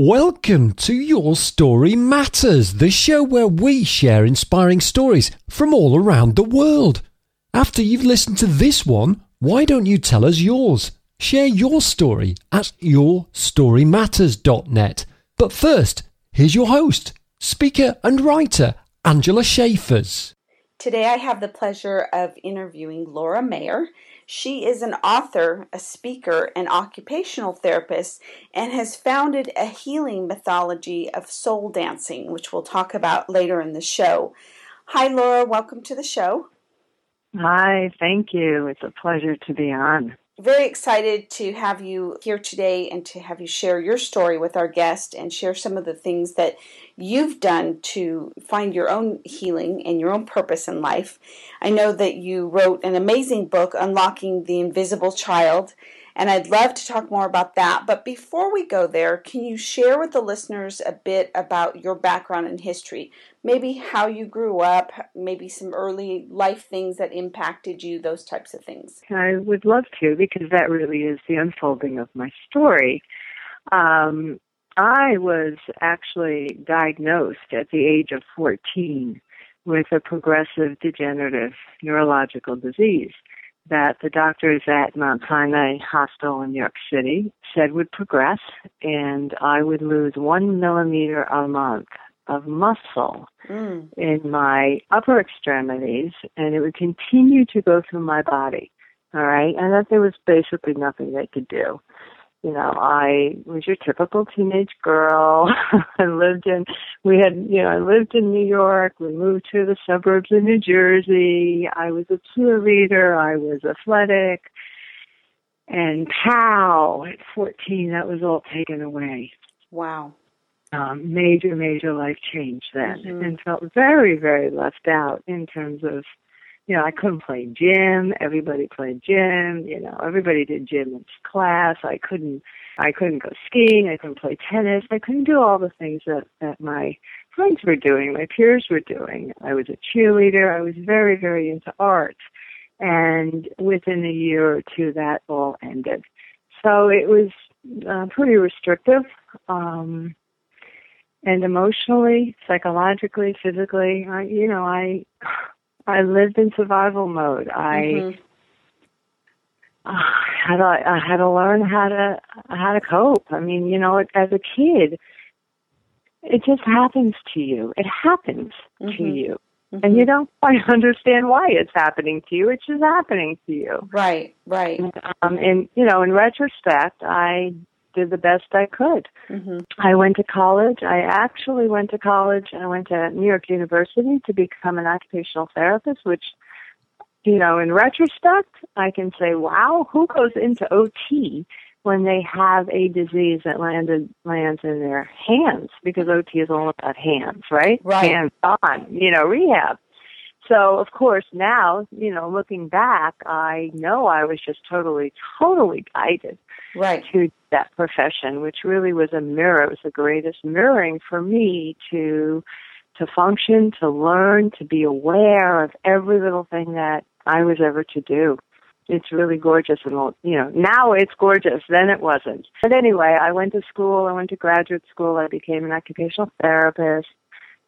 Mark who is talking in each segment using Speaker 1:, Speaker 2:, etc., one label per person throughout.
Speaker 1: Welcome to Your Story Matters, the show where we share inspiring stories from all around the world. After you've listened to this one, why don't you tell us yours? Share your story at yourstorymatters.net. But first, here's your host, speaker and writer, Angela Schaefers.
Speaker 2: Today I have the pleasure of interviewing Laura Mayer. She is an author, a speaker, an occupational therapist, and has founded a healing methodology of soul dancing, which we'll talk about later in the show. Hi, Laura. Welcome to the show.
Speaker 3: Hi, thank you. It's a pleasure to be on
Speaker 2: very excited to have you here today and to have you share your story with our guest and share some of the things that you've done to find your own healing and your own purpose in life. I know that you wrote an amazing book, Unlocking the Invisible Child, and I'd love to talk more about that. But before we go there, can you share with the listeners a bit about your background and history? Maybe how you grew up, maybe some early life things that impacted you, those types of things.
Speaker 3: I would love to because that really is the unfolding of my story. Um, I was actually diagnosed at the age of 14 with a progressive degenerative neurological disease that the doctors at Mount Sinai Hospital in New York City said would progress and I would lose one millimeter a month of muscle mm. in my upper extremities and it would continue to go through my body. All right. And that there was basically nothing they could do you know, I was your typical teenage girl. I lived in, we had, you know, I lived in New York. We moved to the suburbs of New Jersey. I was a cheerleader. I was athletic. And pow, at 14, that was all taken away.
Speaker 2: Wow.
Speaker 3: Um, major, major life change then. Mm-hmm. And felt very, very left out in terms of you know, I couldn't play gym. Everybody played gym. You know, everybody did gym in class. I couldn't, I couldn't go skiing. I couldn't play tennis. I couldn't do all the things that, that my friends were doing, my peers were doing. I was a cheerleader. I was very, very into art. And within a year or two, that all ended. So it was uh, pretty restrictive. Um, and emotionally, psychologically, physically, I, you know, I, I lived in survival mode. I mm-hmm. uh, had to, I had to learn how to how to cope. I mean, you know, as a kid, it just happens to you. It happens mm-hmm. to you. Mm-hmm. And you don't quite understand why it's happening to you. It's just happening to you.
Speaker 2: Right, right.
Speaker 3: Um, and you know, in retrospect, I did the best I could. Mm-hmm. I went to college. I actually went to college. and I went to New York University to become an occupational therapist, which, you know, in retrospect, I can say, wow, who goes into OT when they have a disease that landed lands in their hands? Because OT is all about hands, right?
Speaker 2: Right.
Speaker 3: Hands on, you know, rehab. So, of course, now, you know, looking back, I know I was just totally, totally guided
Speaker 2: right.
Speaker 3: to that profession, which really was a mirror. It was the greatest mirroring for me to to function, to learn, to be aware of every little thing that I was ever to do. It's really gorgeous and you know, now it's gorgeous, then it wasn't. But anyway, I went to school, I went to graduate school, I became an occupational therapist.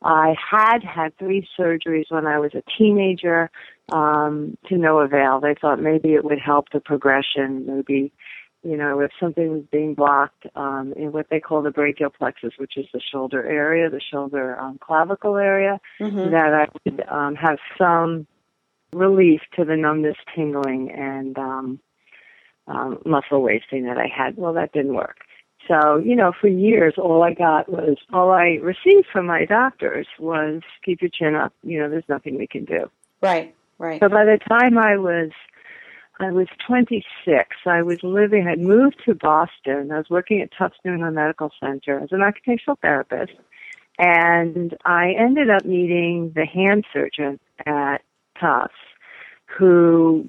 Speaker 3: I had had three surgeries when I was a teenager um, to no avail. They thought maybe it would help the progression, maybe you know, if something was being blocked um, in what they call the brachial plexus, which is the shoulder area, the shoulder um, clavicle area, mm-hmm. that I would um, have some relief to the numbness, tingling, and um, um, muscle wasting that I had. Well, that didn't work. So, you know, for years, all I got was, all I received from my doctors was, keep your chin up. You know, there's nothing we can do.
Speaker 2: Right, right.
Speaker 3: So by the time I was I was 26. I was living, I'd moved to Boston. I was working at Tufts New England Medical Center as an occupational therapist. And I ended up meeting the hand surgeon at Tufts who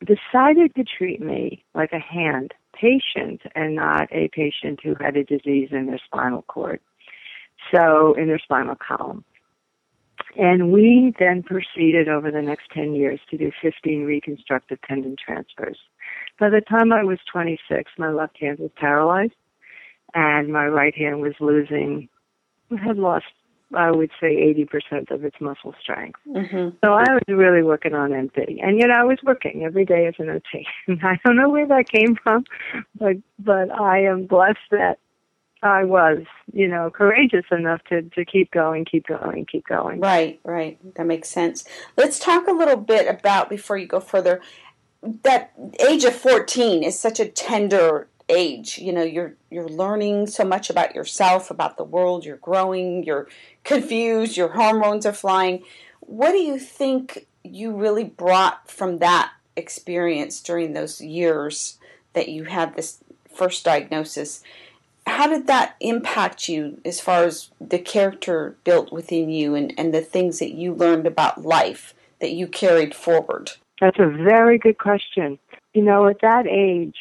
Speaker 3: decided to treat me like a hand patient and not a patient who had a disease in their spinal cord. So, in their spinal column. And we then proceeded over the next 10 years to do 15 reconstructive tendon transfers. By the time I was 26, my left hand was paralyzed. and my right hand was losing, had lost, I would say, 80% of its muscle strength.
Speaker 2: Mm-hmm.
Speaker 3: So I was really working on empty, and yet I was working every day as an OT. I don't know where that came from, but but I am blessed that I was, you know, courageous enough to to keep going, keep going, keep going.
Speaker 2: Right, right. That makes sense. Let's talk a little bit about before you go further. That age of fourteen is such a tender age. You know, you're you're learning so much about yourself, about the world. You're growing. You're confused. Your hormones are flying. What do you think you really brought from that experience during those years that you had this first diagnosis? how did that impact you as far as the character built within you and, and the things that you learned about life that you carried forward?
Speaker 3: That's a very good question. You know, at that age,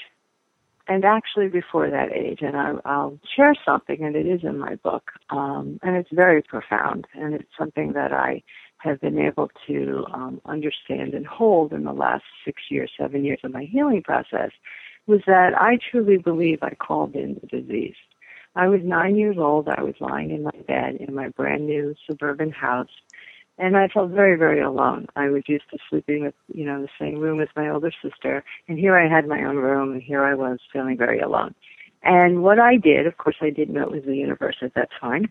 Speaker 3: and actually before that age, and I, will share something, and it is in my book, um, and it's very profound, and it's something that I have been able to um, understand and hold in the last six years, seven years of my healing process was that I truly believe I called in the disease. I was nine years old. I was lying in my bed in my brand new suburban house, and I felt very, very alone. I was used to sleeping with, you know, the same room as my older sister, and here I had my own room, and here I was feeling very alone. And what I did, of course, I didn't know it was the universe at that time.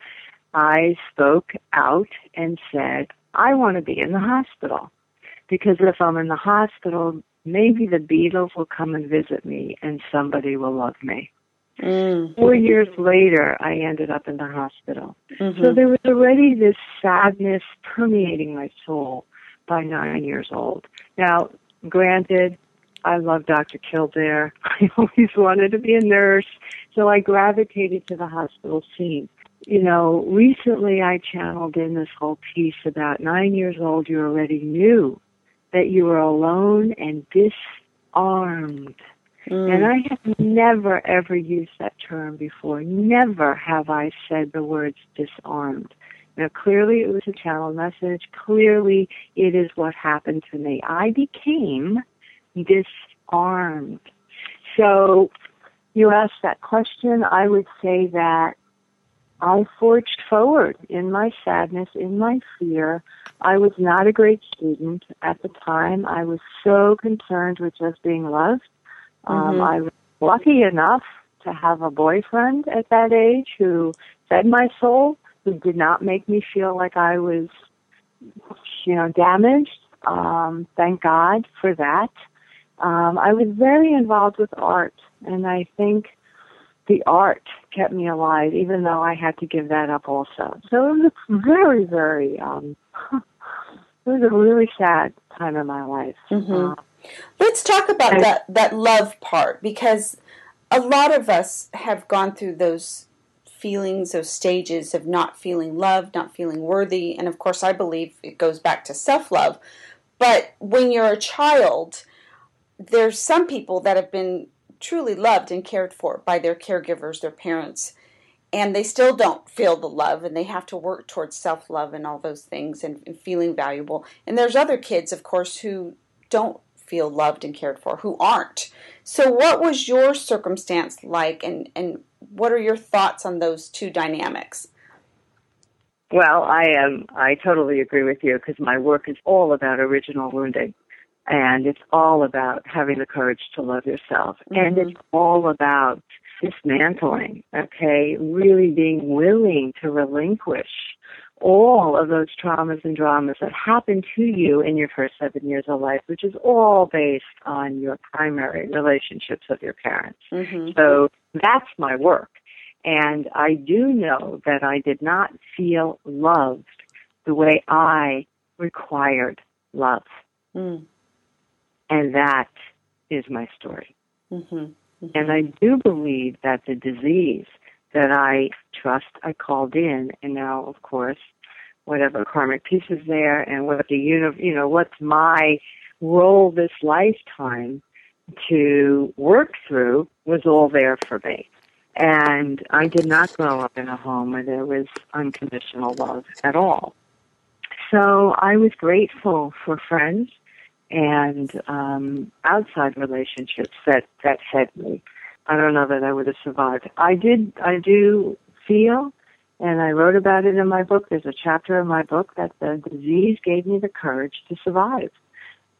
Speaker 3: I spoke out and said, I want to be in the hospital because if I'm in the hospital, maybe the Beatles will come and visit me and somebody will love me.
Speaker 2: Mm.
Speaker 3: Four years later, I ended up in the hospital.
Speaker 2: Mm-hmm.
Speaker 3: So there was already this sadness permeating my soul by nine years old. Now, granted, I love Dr. Kildare. I always wanted to be a nurse, so I gravitated to the hospital scene. You know, recently I channeled in this whole piece about nine years old, you already knew that you were alone and disarmed.
Speaker 2: Mm.
Speaker 3: And I have never ever used that term before. Never have I said the words disarmed. Now, clearly it was a channel message. Clearly it is what happened to me. I became disarmed. So you asked that question. I would say that I forged forward in my sadness, in my fear. I was not a great student at the time. I was so concerned with just being loved. Um,
Speaker 2: Mm-hmm.
Speaker 3: I was lucky enough to have a boyfriend at that age who fed my soul, who did not make me feel like I was, you know, damaged. Um, thank God for that. Um, I was very involved with art, and I think the art kept me alive, even though I had to give that up also. So it was a very, very, um, it was a really sad time in my life.
Speaker 2: Mhm.
Speaker 3: Uh,
Speaker 2: Let's talk about
Speaker 3: I-
Speaker 2: that that love part because a lot of us have gone through those feelings, those stages of not feeling loved, not feeling worthy, and of course, I believe it goes back to self love. But when you're a child, there's some people that have been truly loved and cared for by their caregivers, their parents, and they still don't feel the love and they have to work towards self love and all those things and, and feeling valuable. And there's other kids, of course, who don't feel loved and cared for, who aren't. So, what was your circumstance like, and, and what are your thoughts on those two dynamics?
Speaker 3: Well, I am. I totally agree with you because my work is all about original wounding, and it's all about having the courage to love yourself, and
Speaker 2: Mhm.
Speaker 3: it's all about dismantling. Okay, really being willing to relinquish all of those traumas and dramas that happen to you in your first seven years of life, which is all based on your primary relationships with your parents.
Speaker 2: Mm-hmm.
Speaker 3: So that's my work. And I do know that I did not feel loved the way I required love.
Speaker 2: Mm-hmm.
Speaker 3: And that is my story.
Speaker 2: Mm-hmm.
Speaker 3: And I do believe that the disease that I trust I called in, and now, of course, whatever karmic piece is there, and what the uni- you know, what's my role this lifetime to work through was all there for me. And I did not grow up in a home where there was unconditional love at all. So I was grateful for friends and um, outside relationships that that fed me. I don't know that I would have survived. I did, I do feel, and I wrote about it in my book. There's a chapter in my book that the disease gave me the courage to survive.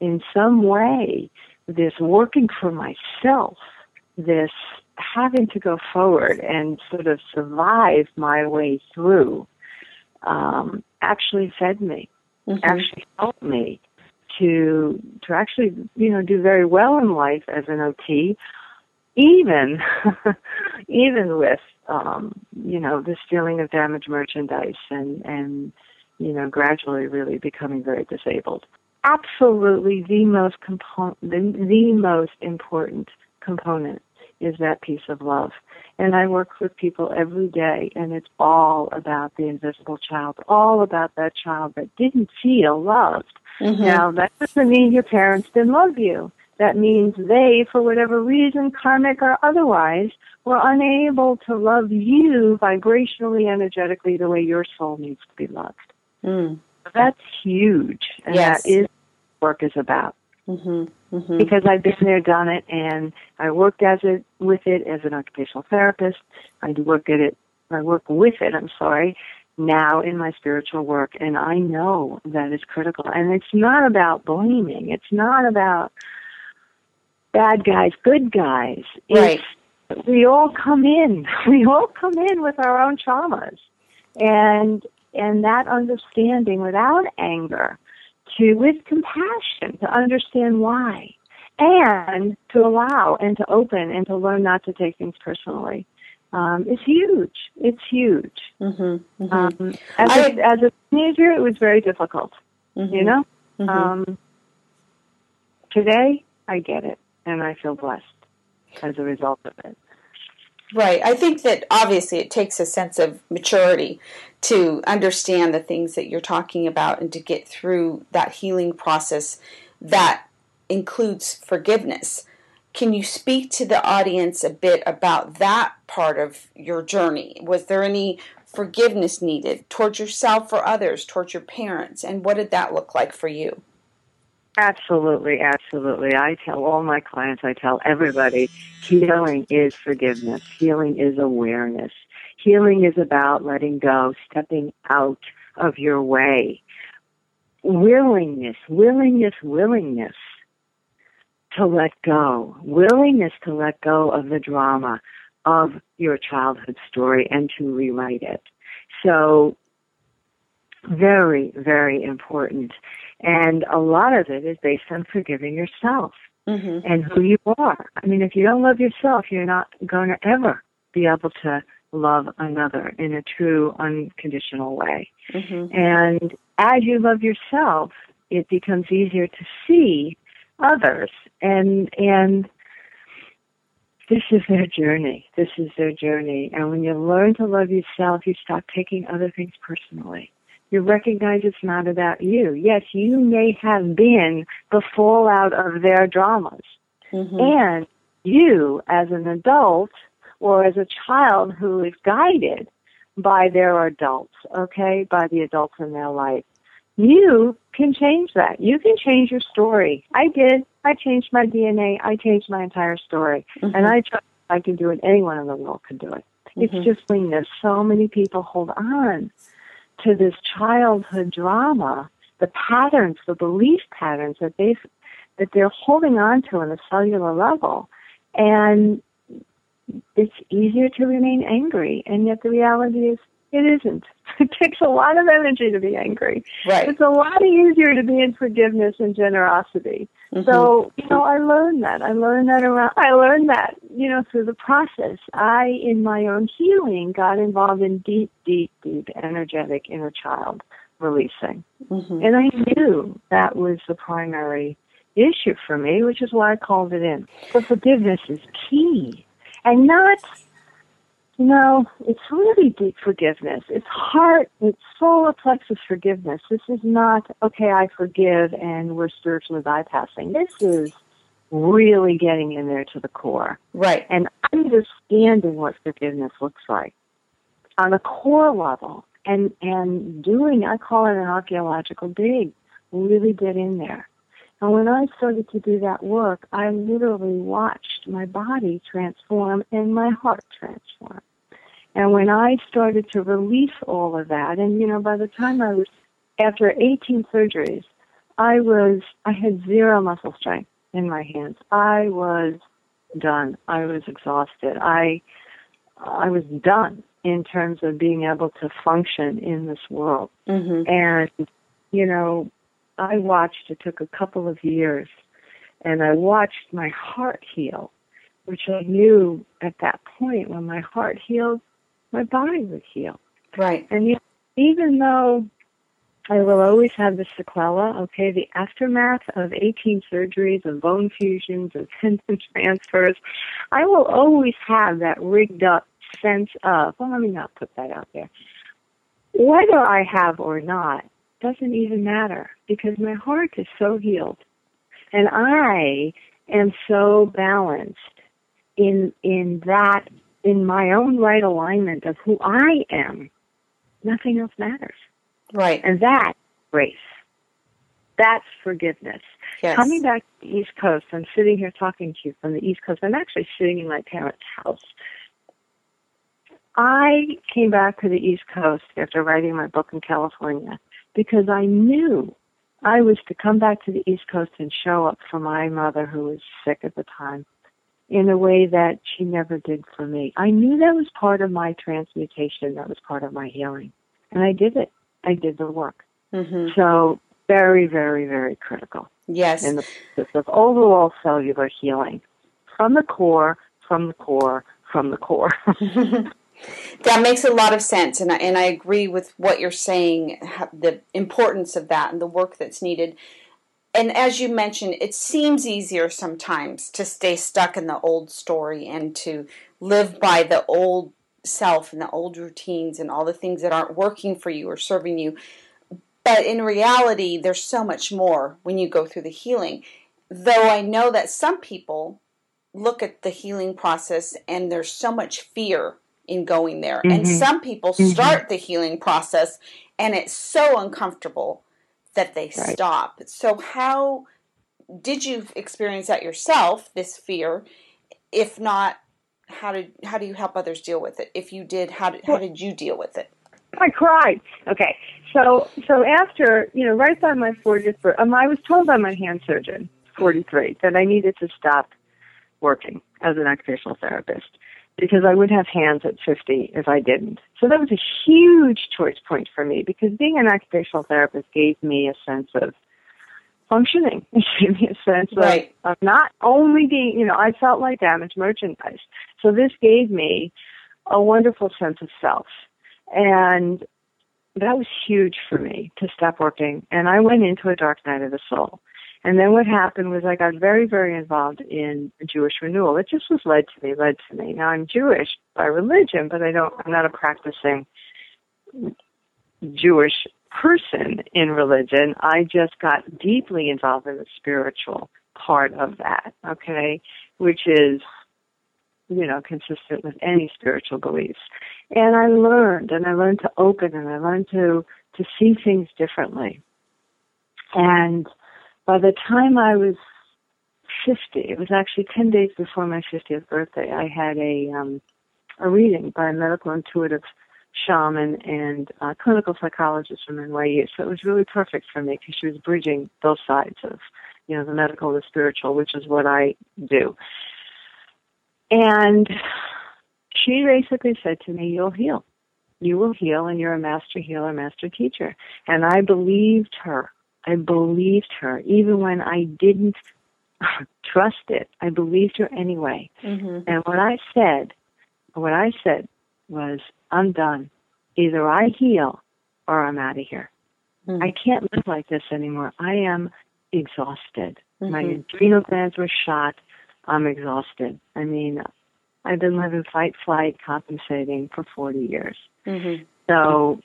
Speaker 3: In some way, this working for myself, this having to go forward and sort of survive my way through, um, actually fed me, mm-hmm. actually helped me to to actually you know do very well in life as an OT, even even with um, you know this feeling of damaged merchandise and and you know gradually really becoming very disabled. Absolutely, the most component, the, the most important component is that piece of love. And I work with people every day, and it's all about the invisible child, all about that child that didn't feel loved. Mm-hmm. Now, that doesn't mean your parents didn't love you. That means they, for whatever reason, karmic or otherwise, were unable to love you vibrationally, energetically, the way your soul needs to be loved. Mm. That's huge, and yes. that is what work is about. Mm-hmm. Mm-hmm. Because I've been there, done it, and I worked as it with it as an occupational therapist. I work at it. I work with it. I'm sorry. Now in my spiritual work, and I know that is critical. And it's not about blaming. It's not about bad guys, good guys.
Speaker 2: Right.
Speaker 3: It's, we all come in. We all come in with our own traumas, and and that understanding without anger to, with compassion, to understand why, and to allow and to open and to learn not to take things personally. Um, is huge. It's huge. Mm-hmm, mm-hmm. Um, as, I, a, as a teenager, it was very difficult. Mm-hmm, you know. Mm-hmm. Um, today, I get it, and I feel blessed as a result of it.
Speaker 2: Right. I think that obviously it takes a sense of maturity to understand the things that you're talking about and to get through that healing process that includes forgiveness. Can you speak to the audience a bit about that part of your journey? Was there any forgiveness needed towards yourself or others, towards your parents, and what did that look like for you?
Speaker 3: Absolutely, absolutely. I tell all my clients, I tell everybody, healing is forgiveness. Healing is awareness. Healing is about letting go, stepping out of your way. Willingness, willingness, willingness to let go. Willingness to let go of the drama of your childhood story and to rewrite it. So, very, very important. And a lot of it is based on forgiving yourself mm-hmm. and who you are. I mean, if you don't love yourself, you're not going to ever be able to love another in a true, unconditional way. Mm-hmm. And as you love yourself, it becomes easier to see others and and this is their journey. This is their journey. And when you learn to love yourself, you stop taking other things personally you recognize it's not about you. Yes, you may have been the fallout of their dramas. Mm-hmm. And you, as an adult or as a child who is guided by their adults, okay, by the adults in their life, you can change that. You can change your story. I did. I changed my DNA. I changed my entire story. Mm-hmm. And I trust I can do it. Anyone in the world can do it. Mm-hmm. It's just when there's so many people hold on to this childhood drama, the patterns, the belief patterns that they that they're holding on to on a cellular level, and it's easier to remain angry. And yet the reality is, it isn't. It takes a lot of energy to be angry.
Speaker 2: Right.
Speaker 3: It's a lot easier to be in forgiveness and generosity. Mm-hmm. So, you know, I learned that. I learned that around, I learned that, you know, through the process. I, in my own healing, got involved in deep, deep, deep energetic inner child releasing. Mm-hmm. And I knew that was the primary issue for me, which is why I called it in. But forgiveness is key. And not you know, it's really deep forgiveness. It's heart, it's solar plexus forgiveness. This is not, okay, I forgive and we're spiritually bypassing. This is really getting in there to the core.
Speaker 2: Right.
Speaker 3: And understanding what forgiveness looks like on a core level and, and doing, I call it an archaeological dig, really get in there And when I started to do that work, I literally watched my body transform and my heart transform. And when I started to release all of that, and you know, by the time I was, after 18 surgeries, I was, I had zero muscle strength in my hands. I was done. I was exhausted. I, I was done in terms of being able to function in this world.
Speaker 2: Mm-hmm.
Speaker 3: And, you know, I watched, it took a couple of years, and I watched my heart heal, which I knew at that point when my heart healed, my body would heal.
Speaker 2: Right.
Speaker 3: And you, even though I will always have the sequela, okay, the aftermath of 18 surgeries, and bone fusions, and tendon transfers, I will always have that rigged up sense of, well, let me not put that out there. Whether I have or not doesn't even matter because my heart is so healed and I am so balanced in, in that in my own right alignment of who I am, nothing else matters.
Speaker 2: Right.
Speaker 3: And that's grace. That's forgiveness.
Speaker 2: Yes.
Speaker 3: Coming back to the East Coast, I'm sitting here talking to you from the East Coast. I'm actually sitting in my parents' house. I came back to the East Coast after writing my book in California because I knew I was to come back to the East Coast and show up for my mother who was sick at the time in a way that she never did for me. I knew that was part of my transmutation, that was part of my healing. And I did it. I did the work.
Speaker 2: Mm-hmm.
Speaker 3: So very, very, very critical
Speaker 2: Yes.
Speaker 3: in the process of overall cellular healing from the core, from the core, from the core.
Speaker 2: that makes a lot of sense, and I, and I agree with what you're saying, the importance of that and the work that's needed. And as you mentioned, it seems easier sometimes to stay stuck in the old story and to live by the old self and the old routines and all the things that aren't working for you or serving you. But in reality, there's so much more when you go through the healing. Though I know that some people look at the healing process and there's so much fear in going there.
Speaker 3: Mm-hmm.
Speaker 2: And some people start the healing process and it's so uncomfortable that they
Speaker 3: Right.
Speaker 2: stop. So, how did you experience that yourself, this fear? If not, how did how do you help others deal with it? If you did, how did, how did you deal with it?
Speaker 3: I cried. Okay, so so after you know, right by my 40th birthday, um, I was told by my hand surgeon, 43, that I needed to stop working as an occupational therapist because I would have hands at 50 if I didn't. So that was a huge choice point for me because being an occupational therapist gave me a sense of functioning. It gave me a sense
Speaker 2: Right.
Speaker 3: of, of not only being, you know, I felt like damaged merchandise. So this gave me a wonderful sense of self. And that was huge for me to stop working. And I went into a dark night of the soul. And then what happened was I got very, very involved in Jewish renewal. It just was led to me, led to me. Now I'm Jewish by religion, but I don't, I'm not a practicing Jewish person in religion. I just got deeply involved in the spiritual part of that, okay, which is, you know, consistent with any spiritual beliefs. And I learned, and I learned to open, and I learned to, to see things differently. And by the time I was 50, it was actually 10 days before my 50th birthday, I had a, um, a reading by a medical intuitive shaman and uh, clinical psychologist from NYU. So it was really perfect for me because she was bridging both sides of, you know, the medical and the spiritual, which is what I do. And she basically said to me, you'll heal. You will heal and you're a master healer, master teacher. And I believed her. I believed her even when I didn't trust it. I believed her anyway.
Speaker 2: Mm-hmm.
Speaker 3: And what I said, what I said was, I'm done. Either I heal or I'm out of here.
Speaker 2: Mhm.
Speaker 3: I can't live like this anymore. I am exhausted. My
Speaker 2: Mhm.
Speaker 3: adrenal glands were shot. I'm exhausted. I mean, I've been living fight, flight, compensating for 40 years.
Speaker 2: Mm-hmm.
Speaker 3: So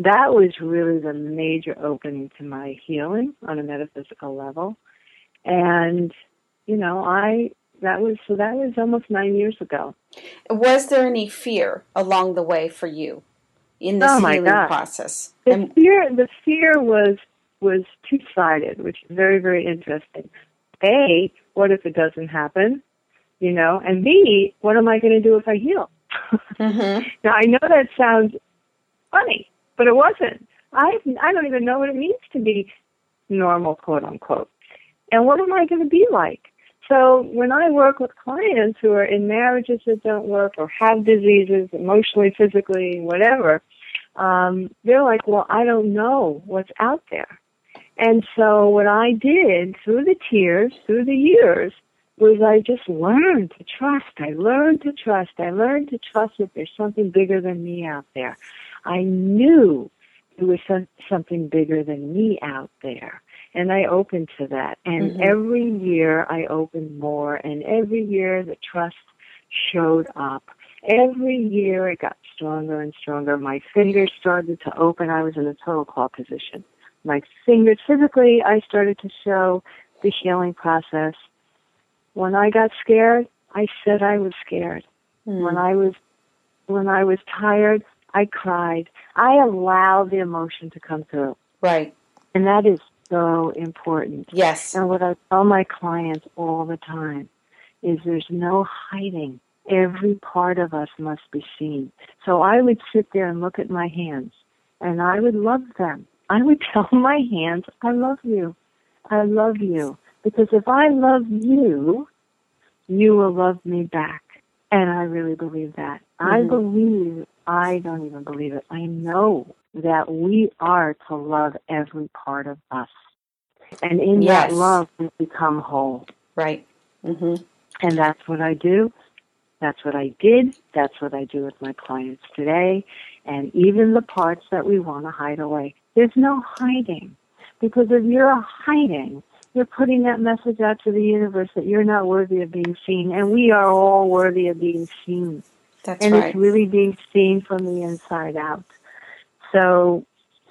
Speaker 3: that was really the major opening to my healing on a metaphysical level. And, you know, I, that was, so that was almost nine years ago.
Speaker 2: Was there any fear along the way for you in this
Speaker 3: Oh,
Speaker 2: healing
Speaker 3: God.
Speaker 2: process?
Speaker 3: The
Speaker 2: And
Speaker 3: fear, the fear was was two sided, which is very, very interesting. A, what if it doesn't happen? You know, and B, what am I going to do if I heal? Mm-hmm. now I know that sounds funny, but it wasn't. I I don't even know what it means to be normal, quote unquote. And what am I going to be like? So when I work with clients who are in marriages that don't work or have diseases, emotionally, physically, whatever, um, they're like, well, I don't know what's out there. And so what I did through the tears, through the years, was I just learned to trust. I learned to trust. I learned to trust that there's something bigger than me out there. I knew there was some, something bigger than me out there. And I opened to that. And mm-hmm. every year I opened more. And every year the trust showed up. Every year it got stronger and stronger. My fingers started to open. I was in a total claw position. My fingers, physically, I started to show the healing process. When I got scared, I said I was scared. Mm. When I was, when I was tired, I cried. I allowed the emotion to come through.
Speaker 2: Right.
Speaker 3: And that is so important.
Speaker 2: Yes.
Speaker 3: And what I tell my clients all the time is there's no hiding. Every part of us must be seen. So I would sit there and look at my hands and I would love them. I would tell my hands, I love you. I love you. Because if I love you, you will love me back. And I really believe that. Mm-hmm. I believe, I don't even believe it. I know that we are to love every part of us. And in yes. that love, we become whole.
Speaker 2: Right. Mm-hmm.
Speaker 3: And that's what I do. That's what I did. That's what I do with my clients today. And even the parts that we want to hide away. There's no hiding. Because if you're hiding, you're putting that message out to the universe that you're not worthy of being seen. And we are all worthy of being seen.
Speaker 2: That's
Speaker 3: and
Speaker 2: right.
Speaker 3: it's really being seen from the inside out. So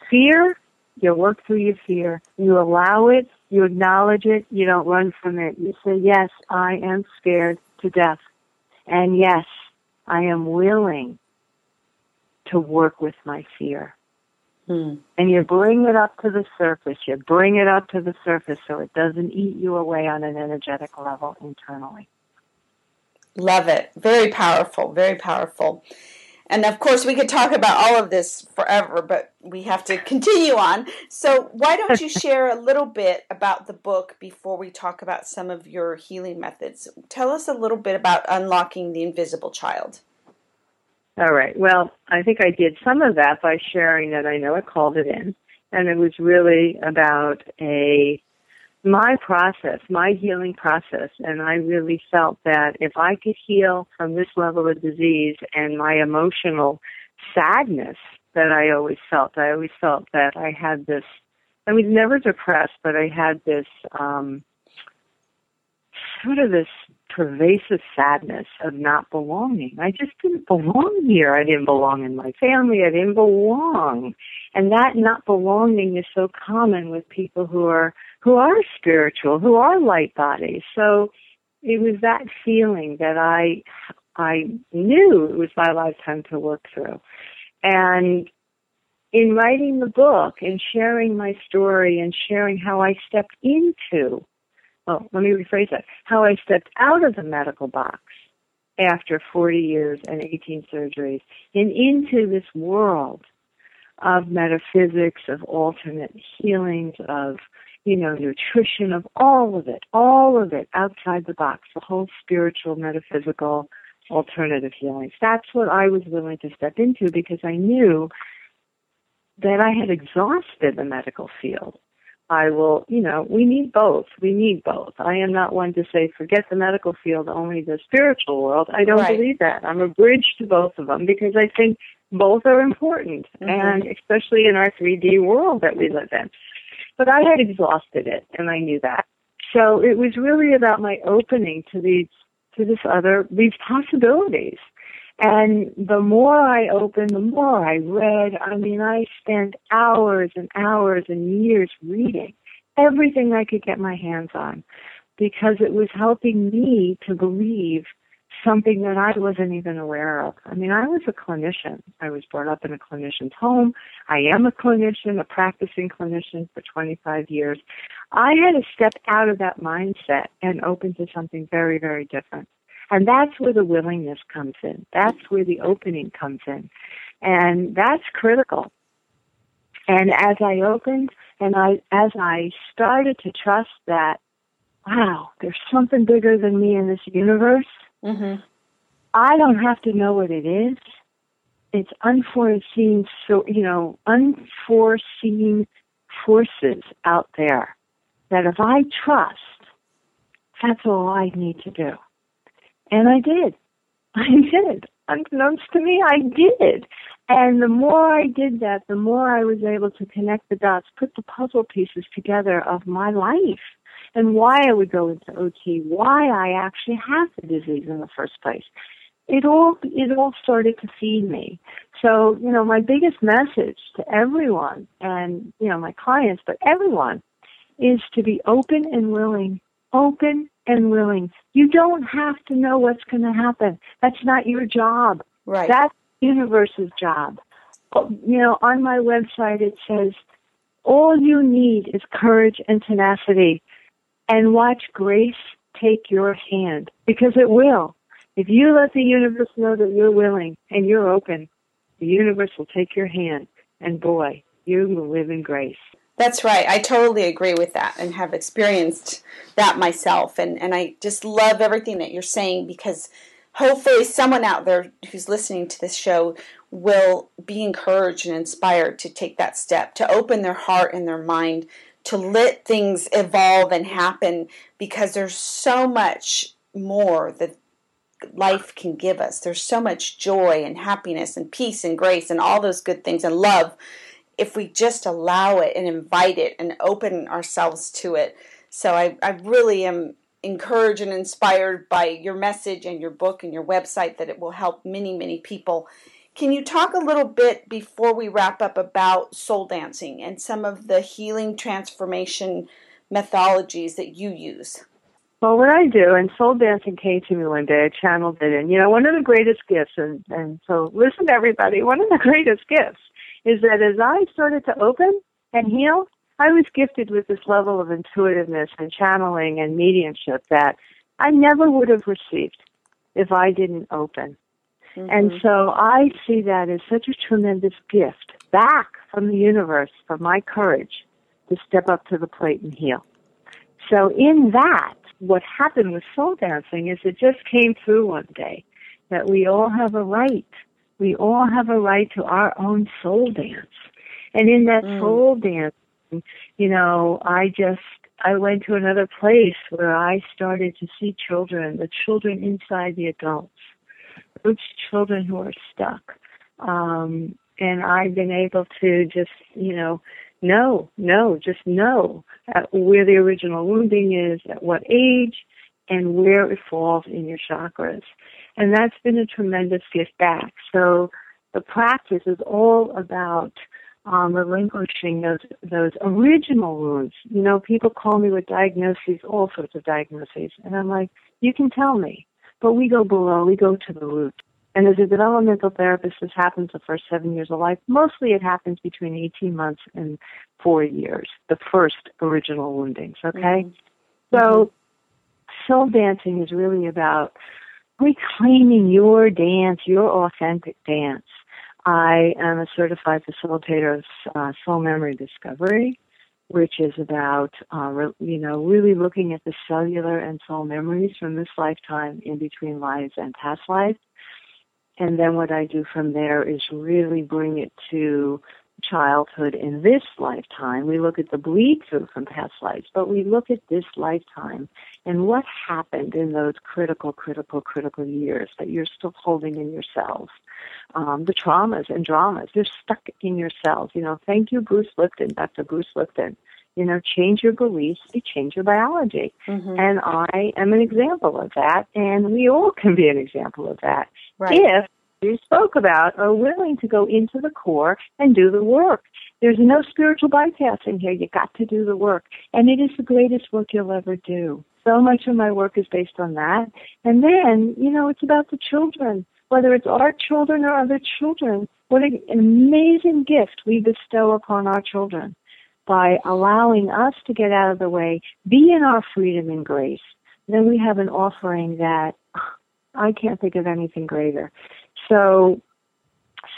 Speaker 3: fear, you work through your fear. You allow it, you acknowledge it, you don't run from it. You say, yes, I am scared to death. And yes, I am willing to work with my fear. Hmm. And you bring it up to the surface. You bring it up to the surface so it doesn't eat you away on an energetic level internally.
Speaker 2: Love it. Very powerful. Very powerful. And of course, we could talk about all of this forever, but we have to continue on. So, why don't you share a little bit about the book before we talk about some of your healing methods? Tell us a little bit about unlocking the invisible child.
Speaker 3: All right. Well, I think I did some of that by sharing that I know I called it in, and it was really about a my process, my healing process, and I really felt that if I could heal from this level of disease and my emotional sadness that I always felt, I always felt that I had this, I was never depressed, but I had this, um, sort of this pervasive sadness of not belonging. I just didn't belong here. I didn't belong in my family. I didn't belong. And that not belonging is so common with people who are who are spiritual, who are light bodies. So it was that feeling that I I knew it was my lifetime to work through. And in writing the book and sharing my story and sharing how I stepped into well, let me rephrase that, how I stepped out of the medical box after 40 years and 18 surgeries and into this world of metaphysics, of alternate healings, of, you know, nutrition, of all of it, all of it outside the box, the whole spiritual, metaphysical, alternative healings. That's what I was willing to step into because I knew that I had exhausted the medical field. I will, you know, we need both. We need both. I am not one to say, forget the medical field, only the spiritual world. I don't right. believe that. I'm a bridge to both of them because I think both are important, mm-hmm. and especially in our 3D world that we live in. But I had exhausted it, and I knew that. So it was really about my opening to these, to this other, these possibilities. And the more I opened, the more I read. I mean, I spent hours and hours and years reading everything I could get my hands on because it was helping me to believe something that I wasn't even aware of. I mean, I was a clinician. I was brought up in a clinician's home. I am a clinician, a practicing clinician for 25 years. I had to step out of that mindset and open to something very, very different. And that's where the willingness comes in. That's where the opening comes in. And that's critical. And as I opened and I, as I started to trust that, wow, there's something bigger than me in this universe, Mm-hmm. I don't have to know what it is. It's unforeseen, so you know, unforeseen forces out there that if I trust, that's all I need to do. And I did. I did. Unbeknownst to me, I did. And the more I did that, the more I was able to connect the dots, put the puzzle pieces together of my life and why I would go into OT, why I actually have the disease in the first place. It all it all started to feed me. So, you know, my biggest message to everyone and, you know, my clients, but everyone is to be open and willing, open and willing. You don't have to know what's going to happen. That's not your job.
Speaker 2: Right.
Speaker 3: That's the universe's job. Oh, you know, on my website it says all you need is courage and tenacity and watch grace take your hand because it will. If you let the universe know that you're willing and you're open, the universe will take your hand and boy, you will live in grace.
Speaker 2: That's right. I totally agree with that and have experienced that myself. And, and I just love everything that you're saying because hopefully someone out there who's listening to this show will be encouraged and inspired to take that step, to open their heart and their mind to let things evolve and happen because there's so much more that life can give us. There's so much joy and happiness and peace and grace and all those good things and love if we just allow it and invite it and open ourselves to it. So I, I really am encouraged and inspired by your message and your book and your website that it will help many, many people can you talk a little bit before we wrap up about soul dancing and some of the healing transformation methodologies that you use?
Speaker 3: Well, what I do, and soul dancing came to me one day, I channeled it in. You know, one of the greatest gifts, and, and so listen to everybody, one of the greatest gifts is that as I started to open and heal, I was gifted with this level of intuitiveness and channeling and mediumship that I never would have received if I didn't open. Mm-hmm. And so I see that as such a tremendous gift back from the universe for my courage to step up to the plate and heal. So in that, what happened with soul dancing is it just came through one day that we all have a right. We all have a right to our own soul dance. And in that mm. soul dance, you know, I just, I went to another place where I started to see children, the children inside the adults those children who are stuck. Um, and I've been able to just, you know, know, know, just know where the original wounding is, at what age, and where it falls in your chakras. And that's been a tremendous gift back. So the practice is all about um, relinquishing those those original wounds. You know, people call me with diagnoses, all sorts of diagnoses, and I'm like, you can tell me. But we go below, we go to the root. And as a developmental therapist, this happens the first seven years of life. Mostly it happens between 18 months and four years, the first original woundings, okay? Mm-hmm. So, soul dancing is really about reclaiming your dance, your authentic dance. I am a certified facilitator of uh, soul memory discovery which is about, uh, re- you know, really looking at the cellular and soul memories from this lifetime in between lives and past lives. And then what I do from there is really bring it to childhood in this lifetime. We look at the bleed through from past lives, but we look at this lifetime and what happened in those critical, critical, critical years that you're still holding in yourselves. Um, the traumas and dramas, they're stuck in your cells. You know, thank you, Bruce Lipton, Dr. Bruce Lipton. You know, change your beliefs, you change your biology. Mm-hmm. And I am an example of that, and we all can be an example of that. Right. If you spoke about are willing to go into the core and do the work. There's no spiritual bypassing here. You got to do the work. And it is the greatest work you'll ever do. So much of my work is based on that. And then, you know, it's about the children, whether it's our children or other children. What an amazing gift we bestow upon our children by allowing us to get out of the way, be in our freedom and grace. Then we have an offering that I can't think of anything greater. So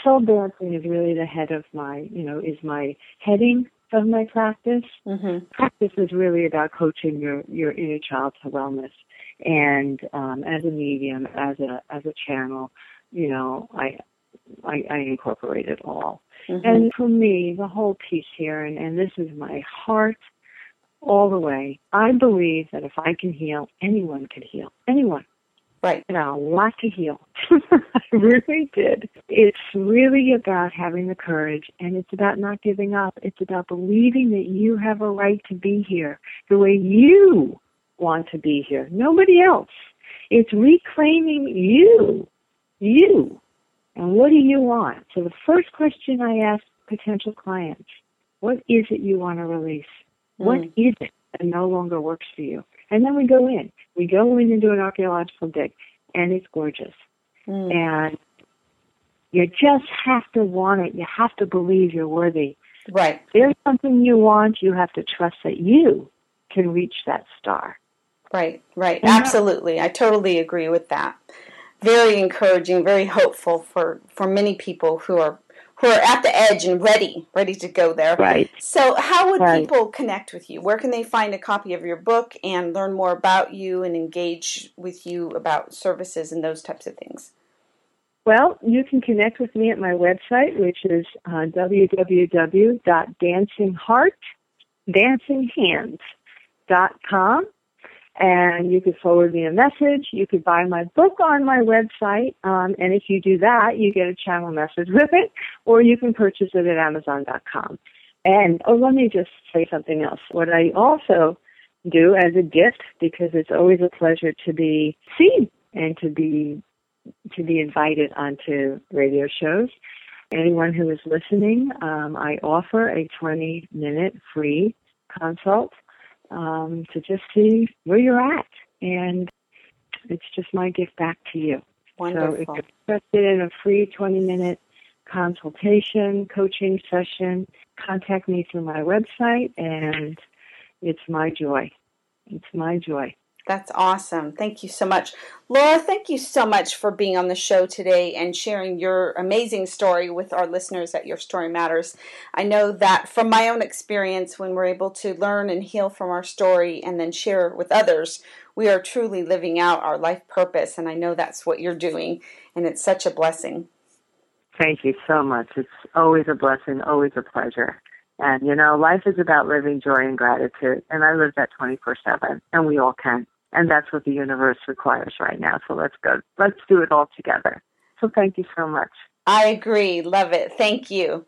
Speaker 3: soul dancing is really the head of my, you know, is my heading of my practice. Mm-hmm. Practice is really about coaching your your inner child to wellness, and um, as a medium, as a as a channel, you know, I I, I incorporate it all. Mm-hmm. And for me, the whole piece here, and, and this is my heart all the way. I believe that if I can heal, anyone can heal. Anyone.
Speaker 2: Right.
Speaker 3: And a lot to heal. I really did. It's really about having the courage and it's about not giving up. It's about believing that you have a right to be here the way you want to be here. Nobody else. It's reclaiming you. You. And what do you want? So the first question I ask potential clients, what is it you want to release? Mm. What is it that no longer works for you? And then we go in. We go in and do an archaeological dig, and it's gorgeous. Mm. And you just have to want it. You have to believe you're worthy.
Speaker 2: Right.
Speaker 3: If there's something you want, you have to trust that you can reach that star.
Speaker 2: Right, right. And Absolutely. I totally agree with that. Very encouraging, very hopeful for, for many people who are who are at the edge and ready, ready to go there.
Speaker 3: Right.
Speaker 2: So, how would right. people connect with you? Where can they find a copy of your book and learn more about you and engage with you about services and those types of things?
Speaker 3: Well, you can connect with me at my website, which is uh, www.dancingheartdancinghands.com and you could forward me a message. You could buy my book on my website, um, and if you do that, you get a channel message with it, or you can purchase it at Amazon.com. And oh, let me just say something else. What I also do as a gift, because it's always a pleasure to be seen and to be to be invited onto radio shows. Anyone who is listening, um, I offer a 20 minute free consult um, to just see where you're at. And it's just my gift back to you.
Speaker 2: Wonderful.
Speaker 3: So if you're interested in a free 20 minute consultation, coaching session, contact me through my website and it's my joy. It's my joy.
Speaker 2: That's awesome. Thank you so much. Laura, thank you so much for being on the show today and sharing your amazing story with our listeners at Your Story Matters. I know that from my own experience, when we're able to learn and heal from our story and then share with others, we are truly living out our life purpose. And I know that's what you're doing, and it's such a blessing.
Speaker 3: Thank you so much. It's always a blessing, always a pleasure. And you know, life is about living joy and gratitude. And I live that 24 7, and we all can. And that's what the universe requires right now. So let's go. Let's do it all together. So thank you so much.
Speaker 2: I agree. Love it. Thank you.